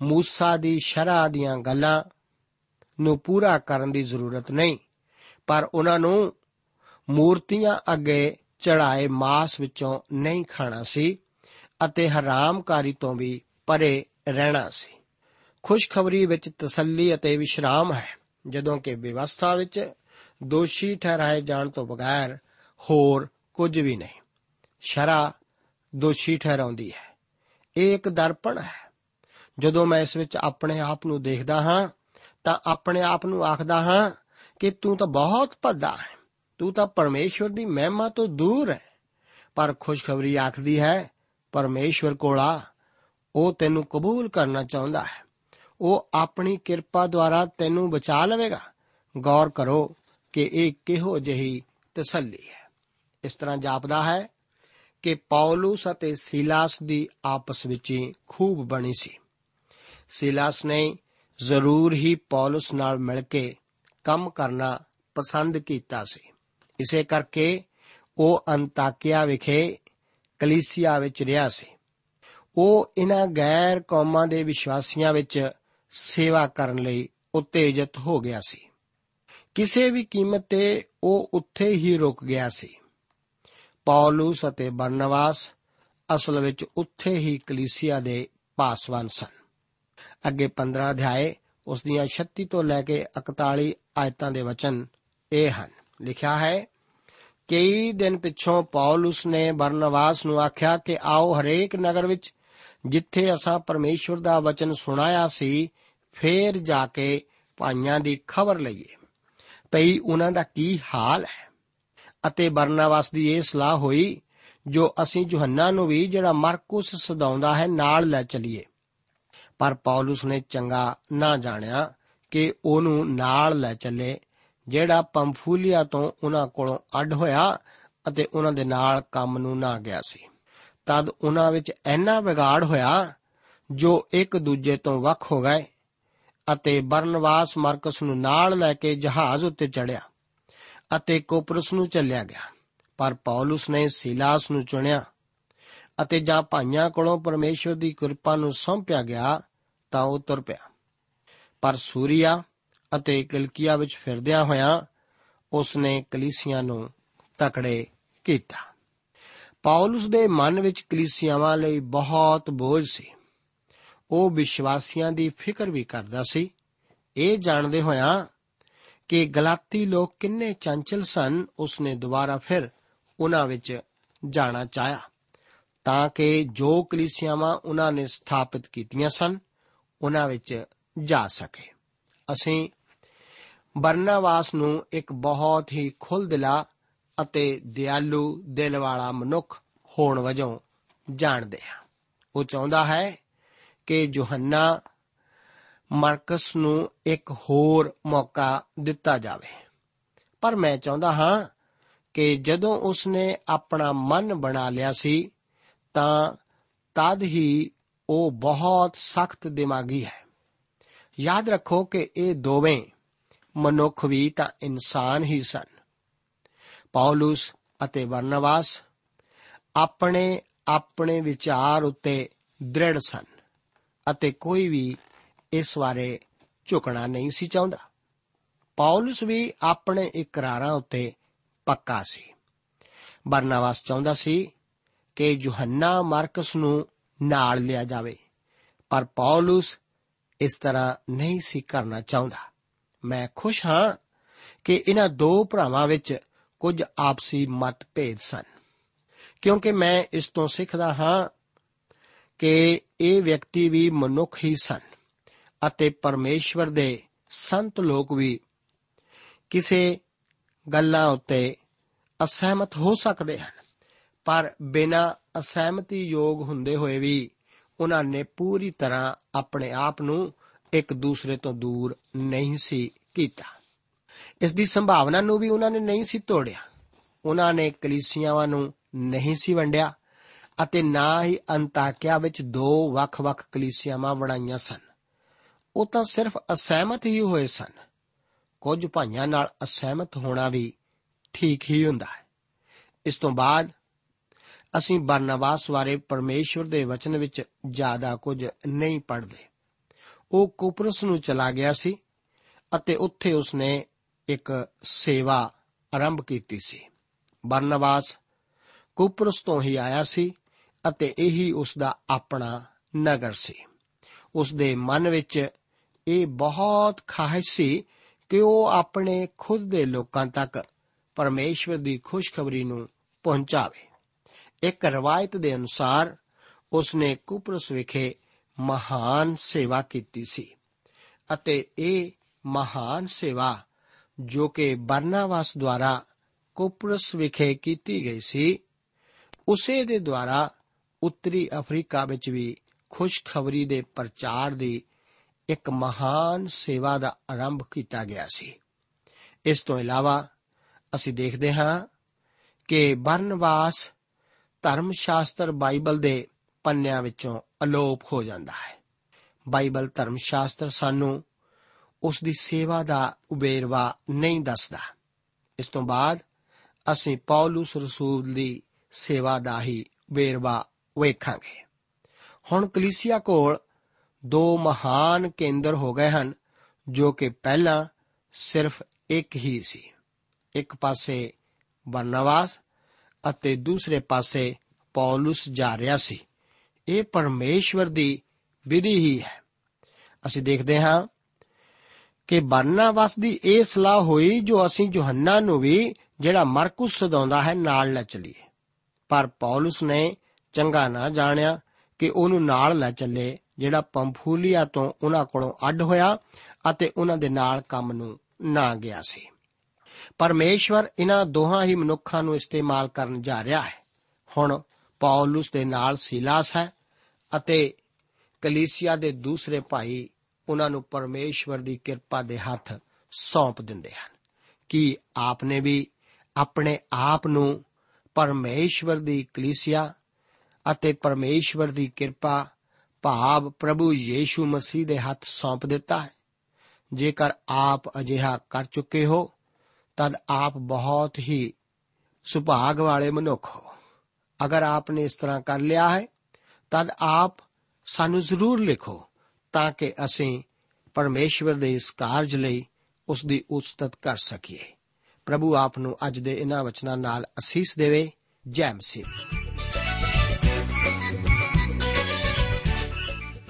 ਮੂਸਾ ਦੀ ਸ਼ਰ੍ਹਾ ਦੀਆਂ ਗੱਲਾਂ ਨੂੰ ਪੂਰਾ ਕਰਨ ਦੀ ਜ਼ਰੂਰਤ ਨਹੀਂ, ਪਰ ਉਹਨਾਂ ਨੂੰ ਮੂਰਤੀਆਂ ਅੱਗੇ ਚੜਾਏ ਮਾਸ ਵਿੱਚੋਂ ਨਹੀਂ ਖਾਣਾ ਸੀ ਅਤੇ ਹਰਾਮਕਾਰੀ ਤੋਂ ਵੀ ਪਰੇ ਰਹਿਣਾ ਸੀ। ਖੁਸ਼ਖਬਰੀ ਵਿੱਚ ਤਸੱਲੀ ਅਤੇ ਵਿਸ਼ਰਾਮ ਹੈ। ਜਦੋਂ ਕਿ ਵਿਵਸਥਾ ਵਿੱਚ ਦੋਸ਼ੀ ਠਹਿਰਾਏ ਜਾਣ ਤੋਂ ਬਗੈਰ ਹੋਰ ਕੁਝ ਵੀ ਨਹੀਂ। ਸ਼ਰਾ ਦੋਸ਼ੀ ਠਹਿਰਾਉਂਦੀ ਹੈ। ਇਹ ਇੱਕ ਦਰਪਣ ਹੈ। ਜਦੋਂ ਮੈਂ ਇਸ ਵਿੱਚ ਆਪਣੇ ਆਪ ਨੂੰ ਦੇਖਦਾ ਹਾਂ, ਤਾਂ ਆਪਣੇ ਆਪ ਨੂੰ ਆਖਦਾ ਹਾਂ ਕਿ ਤੂੰ ਤਾਂ ਬਹੁਤ ਭੱਦਾ ਹੈ। ਤੂੰ ਤਾਂ ਪਰਮੇਸ਼ਵਰ ਦੀ ਮਹਿਮਾ ਤੋਂ ਦੂਰ ਹੈ। ਪਰ ਖੁਸ਼ਖਬਰੀ ਆਖਦੀ ਹੈ, ਪਰਮੇਸ਼ਵਰ ਕੋਲਾ ਉਹ ਤੈਨੂੰ ਕਬੂਲ ਕਰਨਾ ਚਾਹੁੰਦਾ ਹੈ। ਉਹ ਆਪਣੀ ਕਿਰਪਾ ਦੁਆਰਾ ਤੈਨੂੰ ਬਚਾ ਲਵੇਗਾ। ਗੌਰ ਕਰੋ ਕਿ ਇਹ ਕਿਹੋ ਜਿਹੀ ਤਸੱਲੀ ਹੈ। ਇਸ ਤਰ੍ਹਾਂ ਜਾਪਦਾ ਹੈ ਕਿ ਪੌਲਸ ਅਤੇ ਸੀਲਾਸ ਦੀ ਆਪਸ ਵਿੱਚ ਹੀ ਖੂਬ ਬਣੀ ਸੀ। ਸੀਲਾਸ ਨੇ ਜ਼ਰੂਰ ਹੀ ਪੌਲਸ ਨਾਲ ਮਿਲ ਕੇ ਕੰਮ ਕਰਨਾ ਪਸੰਦ ਕੀਤਾ ਸੀ। ਇਸੇ ਕਰਕੇ ਉਹ ਅੰਤਾਕਿਆ ਵਿਖੇ ਕਲੀਸਿਆ ਵਿੱਚ ਰਿਹਾ ਸੀ। ਉਹ ਇਹਨਾਂ ਗੈਰ ਕੌਮਾਂ ਦੇ ਵਿਸ਼ਵਾਸੀਆਂ ਵਿੱਚ ਸੇਵਾ ਕਰਨ ਲਈ ਉਤੇਜਿਤ ਹੋ ਗਿਆ ਸੀ। ਕਿਸੇ ਵੀ ਕੀਮਤ ਤੇ ਉਹ ਉੱਥੇ ਹੀ ਰੁਕ ਗਿਆ ਸੀ। ਪੌਲਸ ਅਤੇ ਬਰਨਵਾਸ ਅਸਲ ਵਿੱਚ ਉੱਥੇ ਹੀ ਕਲੀਸਿਆ ਦੇ ਪਾਸਵਾਨ ਸਨ। ਅੱਗੇ 15 ਅਧਿਆਏ ਉਸ ਦੀਆਂ 36 ਤੋਂ ਲੈ ਕੇ 41 ਆਇਤਾਂ ਦੇ ਵਚਨ ਇਹ ਹਨ। ਲਿਖਿਆ ਹੈ, ਕਈ ਦਿਨ ਪਿੱਛੋਂ ਪੌਲਸ ਨੇ ਬਰਨਵਾਸ ਨੂੰ ਆਖਿਆ ਕਿ ਆਓ ਹਰੇਕ ਨਗਰ ਵਿੱਚ ਜਿੱਥੇ ਅਸਾਂ ਪਰਮੇਸ਼ਵਰ ਦਾ ਵਚਨ ਸੁਣਾਇਆ ਸੀ ਫੇਰ ਜਾ ਕੇ ਭਾਈਆਂ ਦੀ ਖਬਰ ਲਈਏ। ਭਈ ਉਹਨਾਂ ਦਾ ਕੀ ਹਾਲ ਹੈ? ਅਤੇ ਬਰਨਾਵਾਸ ਦੀ ਇਹ ਸਲਾਹ ਹੋਈ, ਜੋ ਅਸੀਂ ਯੋਹੰਨਾ ਨੂੰ ਵੀ ਜਿਹੜਾ ਮਰਕੁਸ ਸਦਾਉਂਦਾ ਹੈ ਨਾਲ ਲੈ ਚਲੀਏ। ਪਰ ਪੌਲਸ ਨੇ ਚੰਗਾ ਨਾ ਜਾਣਿਆ ਕਿ ਉਹਨੂੰ ਨਾਲ ਲੈ ਚੱਲੇ, ਜਿਹੜਾ ਪੰਫੂਲੀਆ ਤੋਂ ਉਹਨਾਂ ਕੋਲੋਂ ਅੱਡ ਹੋਇਆ ਅਤੇ ਉਹਨਾਂ ਦੇ ਨਾਲ ਕੰਮ ਨੂੰ ਨਾ ਗਿਆ ਸੀ। ਤਦ ਉਹਨਾਂ ਵਿੱਚ ਇੰਨਾ ਵਿਗਾੜ ਹੋਇਆ, ਜੋ ਇੱਕ ਦੂਜੇ ਤੋਂ ਵੱਖ ਹੋ ਗਏ ਅਤੇ ਬਰਨਵਾਸ ਮਰਕਸ ਨੂੰ ਨਾਲ ਲੈ ਕੇ ਜਹਾਜ਼ ਉੱਤੇ ਚੜਿਆ ਅਤੇ ਕੋਪਰਸ ਨੂੰ ਚੱਲਿਆ ਗਿਆ। ਪਰ ਪੌਲਸ ਨੇ ਸੀਲਾਸ ਨੂੰ ਚੁਣਿਆ ਅਤੇ ਜਾਂ ਭਾਈਆਂ ਕੋਲੋਂ ਪਰਮੇਸ਼ਵਰ ਦੀ ਕਿਰਪਾ ਨੂੰ ਸੌਂਪਿਆ ਗਿਆ ਤਾਂ ਉਹ ਤੁਰ ਪਿਆ। ਪਰ ਸੂਰੀਆ ਅਤੇ ਕਿਲਕੀਆ ਵਿੱਚ ਫਿਰਦਿਆਂ ਹੋਇਆਂ ਉਸ ਨੇ ਕਲੀਸਿਆਂ ਨੂੰ ਤਕੜੇ ਕੀਤਾ। ਪੌਲਸ ਦੇ ਮਨ ਵਿੱਚ ਕਲੀਸਿਆਵਾਂ ਲਈ ਬਹੁਤ ਬੋਝ ਸੀ। ਉਹ ਵਿਸ਼ਵਾਸੀਆਂ ਦੀ ਫਿਕਰ ਵੀ ਕਰਦਾ ਸੀ। ਇਹ ਜਾਣਦੇ ਹੋਇਆਂ ਕਿ ਗਲਾਤੀ ਲੋਕ ਕਿੰਨੇ ਚੰਚਲ ਸਨ, ਉਸਨੇ ਦੁਬਾਰਾ ਫਿਰ ਉਹਨਾਂ ਵਿੱਚ ਜਾਣਾ ਚਾਹਿਆ ਤਾਂ ਕਿ ਜੋ ਕਲੀਸਿਆਵਾਂ ਉਹਨਾਂ ਨੇ ਸਥਾਪਿਤ ਕੀਤੀਆਂ ਸਨ, ਉਹਨਾਂ ਵਿੱਚ ਜਾ ਸਕੇ। ਅਸੀਂ ਬਰਨਾਵਾਸ ਨੂੰ ਇੱਕ ਬਹੁਤ ਹੀ ਖੁੱਲਦਿਲਾ ਅਤੇ ਦਿਆਲੂ ਦਿਲ ਵਾਲਾ ਮਨੁੱਖ ਹੋਣ ਵਜੋਂ ਜਾਣਦੇ ਹਾਂ। ਉਹ ਚਾਹੁੰਦਾ ਹੈ ਕਿ ਯੋਹੰਨਾ ਮਾਰਕਸ ਨੂੰ ਇੱਕ ਹੋਰ ਮੌਕਾ ਦਿੱਤਾ ਜਾਵੇ। ਪਰ ਮੈਂ ਚਾਹੁੰਦਾ ਹਾਂ ਕਿ ਜਦੋਂ ਉਸਨੇ ਆਪਣਾ ਮਨ ਬਣਾ ਲਿਆ ਸੀ, ਤਾਂ ਤਦ ਹੀ ਉਹ ਬਹੁਤ ਸਖਤ ਦਿਮਾਗੀ ਹੈ। ਯਾਦ ਰੱਖੋ ਕਿ ਇਹ ਦੋਵੇਂ ਮਨੁੱਖ ਵੀ ਤਾਂ ਇਨਸਾਨ ਹੀ ਸਨ। ਪੌਲਸ ਅਤੇ ਵਰਨਵਾਸ ਆਪਣੇ ਆਪਣੇ ਵਿਚਾਰ ਉੱਤੇ ਦ੍ਰਿੜ ਸਨ। ਅਤੇ ਕੋਈ ਵੀ ਇਸ ਬਾਰੇ ਝੁਕਣਾ ਨਹੀਂ ਸੀ ਚਾਹੁੰਦਾ। ਪੌਲਸ ਵੀ ਆਪਣੇ ਇਕਰਾਰਾਂ ਉੱਤੇ ਪੱਕਾ ਸੀ। ਬਰਨਾਵਾਸ ਚਾਹੁੰਦਾ ਸੀ ਕਿ ਯੋਹੰਨਾ ਮਾਰਕਸ ਨੂੰ ਨਾਲ ਲਿਆ ਜਾਵੇ, ਪਰ ਪੌਲਸ ਇਸ ਤਰ੍ਹਾਂ ਨਹੀਂ ਸੀ ਕਰਨਾ ਚਾਹੁੰਦਾ। ਮੈਂ ਖੁਸ਼ ਹਾਂ ਕਿ ਇਹਨਾਂ ਦੋ ਭਰਾਵਾਂ ਵਿੱਚ ਕੁਝ ਆਪਸੀ ਮਤਭੇਦ ਸਨ, ਕਿਉਂਕਿ ਮੈਂ ਇਸ ਤੋਂ ਸਿੱਖਦਾ ਹਾਂ ਕਿ ਇਹ ਵਿਅਕਤੀ ਵੀ ਮਨੁੱਖ ਹੀ ਸਨ ਅਤੇ ਪਰਮੇਸ਼ਵਰ ਦੇ ਸੰਤ ਲੋਕ ਵੀ ਕਿਸੇ ਗੱਲਾਂ ਉੱਤੇ ਅਸਹਿਮਤ ਹੋ ਸਕਦੇ ਹਨ। ਪਰ ਬਿਨਾਂ ਅਸਹਿਮਤੀ ਯੋਗ ਹੁੰਦੇ ਹੋਏ ਵੀ ਉਹਨਾਂ ਨੇ ਪੂਰੀ ਤਰ੍ਹਾਂ ਆਪਣੇ ਆਪ ਨੂੰ ਇੱਕ ਦੂਸਰੇ ਤੋਂ ਦੂਰ ਨਹੀਂ ਸੀ ਕੀਤਾ। ਇਸ ਦੀ ਸੰਭਾਵਨਾ ਨੂੰ ਵੀ ਉਹਨਾਂ ਨੇ ਨਹੀਂ ਸੀ ਤੋੜਿਆ। ਉਹਨਾਂ ਨੇ ਕਲੀਸਿਆਵਾਂ ਨੂੰ ਨਹੀਂ ਸੀ ਵੰਡਿਆ। ਅਤੇ ਨਾ ਹੀ ਅੰਤਾਕਿਆ ਵਿੱਚ ਦੋ ਵੱਖ-ਵੱਖ ਕਲੀਸਿਆਵਾਂ ਬਣਾਈਆਂ ਸਨ। ਉਹ ਤਾਂ ਸਿਰਫ ਅਸਹਿਮਤ ਹੀ ਹੋਏ ਸਨ। ਕੁਝ ਭਾਈਆਂ ਨਾਲ ਅਸਹਿਮਤ ਹੋਣਾ ਵੀ ਠੀਕ ਹੀ ਹੁੰਦਾ ਹੈ। ਇਸ ਤੋਂ ਬਾਅਦ ਅਸੀਂ ਬਰਨਵਾਸ ਬਾਰੇ ਪਰਮੇਸ਼ਵਰ ਦੇ ਵਚਨ ਵਿੱਚ ਜ਼ਿਆਦਾ ਕੁਝ ਨਹੀਂ ਪੜ੍ਹਦੇ। ਉਹ ਕੁਪਰਸ ਨੂੰ ਚਲਾ ਗਿਆ ਸੀ ਅਤੇ ਉੱਥੇ ਉਸਨੇ ਇੱਕ ਸੇਵਾ ਆਰੰਭ ਕੀਤੀ ਸੀ। ਬਰਨਵਾਸ ਕੁਪਰਸ ਤੋਂ ਹੀ ਆਇਆ ਸੀ ਅਤੇ ਇਹੀ ਉਸ ਦਾ ਆਪਣਾ ਨਗਰ ਸੀ। ਉਸ ਦੇ ਮਨ ਵਿੱਚ ਇਹ ਬਹੁਤ ਖਾਹਿਸ਼ ਸੀ ਕਿ ਉਹ ਆਪਣੇ ਖੁਦ ਦੇ ਲੋਕਾਂ ਤੱਕ ਪਰਮੇਸ਼ਵਰ ਦੀ ਖੁਸ਼ਖਬਰੀ ਨੂੰ ਪਹੁੰਚਾਵੇ। ਇੱਕ ਰਵਾਇਤ ਦੇ ਅਨੁਸਾਰ ਉਸ ਨੇ ਕੁਪਰਸ ਵਿਖੇ ਮਹਾਨ ਸੇਵਾ ਕੀਤੀ ਸੀ ਅਤੇ ਇਹ ਮਹਾਨ ਸੇਵਾ ਜੋ ਕਿ ਬਰਨਾਵਾਸ ਦੁਆਰਾ ਕੁਪਰਸ ਵਿਖੇ ਕੀਤੀ ਗਈ ਸੀ, ਉਸੇ ਦੇ ਦੁਆਰਾ ਉੱਤਰੀ ਅਫਰੀਕਾ ਵਿੱਚ ਵੀ ਖੁਸ਼ਖਬਰੀ ਦੇ ਪ੍ਰਚਾਰ ਦੀ ਇੱਕ ਮਹਾਨ ਸੇਵਾ ਦਾ ਆਰੰਭ ਕੀਤਾ ਗਿਆ ਸੀ। ਇਸ ਤੋਂ ਇਲਾਵਾ ਅਸੀਂ ਦੇਖਦੇ ਹਾਂ ਕਿ ਬਰਨਵਾਸ ਧਰਮ ਸ਼ਾਸਤਰ ਬਾਈਬਲ ਦੇ ਪੰਨਿਆਂ ਵਿੱਚੋਂ ਅਲੋਪ ਹੋ ਜਾਂਦਾ ਹੈ। ਬਾਈਬਲ ਧਰਮ ਸ਼ਾਸਤਰ ਸਾਨੂੰ ਉਸ ਦੀ ਸੇਵਾ ਦਾ ਉਬੇਰਵਾ ਨਹੀਂ ਦੱਸਦਾ। ਇਸ ਤੋਂ ਬਾਅਦ ਅਸੀਂ ਪੌਲਸ ਰਸੂਲ ਦੀ ਸੇਵਾ ਦਾ ਹੀ ਵੇਰਵਾ ਵੇਖਾਂਗੇ। ਹੁਣ ਕਲੀਸਿਆ ਕੋਲ ਦੋ ਮਹਾਨ ਕੇਂਦਰ ਹੋ ਗਏ ਹਨ, ਜੋ ਕਿ ਪਹਿਲਾਂ ਸਿਰਫ ਇੱਕ ਹੀ ਸੀ। ਇੱਕ ਪਾਸੇ ਬਰਨਵਾਸ ਅਤੇ ਦੂਸਰੇ ਪਾਸੇ ਪੌਲਸ ਜਾ ਰਿਹਾ ਸੀ। ਇਹ ਪਰਮੇਸ਼ਵਰ ਦੀ ਵਿਧੀ ਹੀ ਹੈ। ਅਸੀਂ ਦੇਖਦੇ ਹਾਂ ਕਿ ਬਰਨਾਵਾਸ ਦੀ ਇਹ ਸਲਾਹ ਹੋਈ ਜੋ ਅਸੀਂ ਯੋਹੰਨਾ ਨੂੰ ਵੀ, ਜਿਹੜਾ ਮਰਕੁਸ ਸਦਾਉਂਦਾ ਹੈ, ਨਾਲ ਲੈ ਚਲੀਏ। ਪਰ ਪੌਲਸ ਨੇ ਚੰਗਾ ਨਾ ਜਾਣਿਆ ਕਿ ਉਹਨੂੰ ਨਾਲ ਲੈ ਚੱਲੇ, ਜਿਹੜਾ ਪੰਫੂਲੀਆ ਤੋਂ ਉਹਨਾਂ ਕੋਲੋਂ ਅੱਡ ਹੋਇਆ ਅਤੇ ਉਹਨਾਂ ਦੇ ਨਾਲ ਕੰਮ ਨੂੰ ਨਾ ਗਿਆ ਸੀ। ਪਰਮੇਸ਼ਵਰ ਇਹਨਾਂ ਦੋਹਾਂ ਹੀ ਮਨੁੱਖਾਂ ਨੂੰ ਇਸਤੇਮਾਲ ਕਰਨ ਜਾ ਰਿਹਾ ਹੈ। ਹੁਣ ਪੌਲਸ ਦੇ ਨਾਲ ਸਿਲਾਸ ਹੈ ਅਤੇ ਕਲੀਸਿਆ ਦੇ ਦੂਸਰੇ ਭਾਈ ਉਹਨਾਂ ਨੂੰ ਪਰਮੇਸ਼ਵਰ ਦੀ ਕਿਰਪਾ ਦੇ ਹੱਥ ਸੌਂਪ ਦਿੰਦੇ ਹਨ। ਕਿ ਆਪਨੇ ਵੀ ਆਪਣੇ ਆਪ ਨੂੰ ਪਰਮੇਸ਼ਵਰ ਦੀ ਕਲੀਸਿਆ ਅਤੇ ਪਰਮੇਸ਼ਵਰ ਦੀ ਕਿਰਪਾ ਭਾਵ ਪ੍ਰਭੂ ਯੀਸ਼ੂ ਮਸੀਹ ਦੇ ਹੱਥ ਸੌਂਪ ਦਿੱਤਾ ਹੈ। ਜੇਕਰ ਆਪ ਅਜਿਹਾ ਕਰ ਚੁੱਕੇ ਹੋ, ਤਦ ਆਪ ਬਹੁਤ ਹੀ ਸੁਭਾਗ ਵਾਲੇ ਮਨੁੱਖ ਹੋ। ਅਗਰ ਆਪਨੇ ਇਸ ਤਰ੍ਹਾਂ ਕਰ ਲਿਆ ਹੈ, ਤਦ ਆਪ ਸਾਨੂੰ ਜ਼ਰੂਰ ਲਿਖੋ ਤਾਂ ਕਿ ਅਸੀਂ ਪਰਮੇਸ਼ਵਰ ਦੇ ਇਸ ਕਾਰਜ ਲਈ ਉਸ ਦੀ ਉਸਤਤ ਕਰ ਸਕੀਏ। ਪ੍ਰਭੂ ਆਪ ਨੂੰ ਅੱਜ ਦੇ ਇਹਨਾਂ ਵਚਨਾਂ ਨਾਲ ਅਸੀਸ ਦੇਵੇ। ਜੈ ਮਸੀਹ।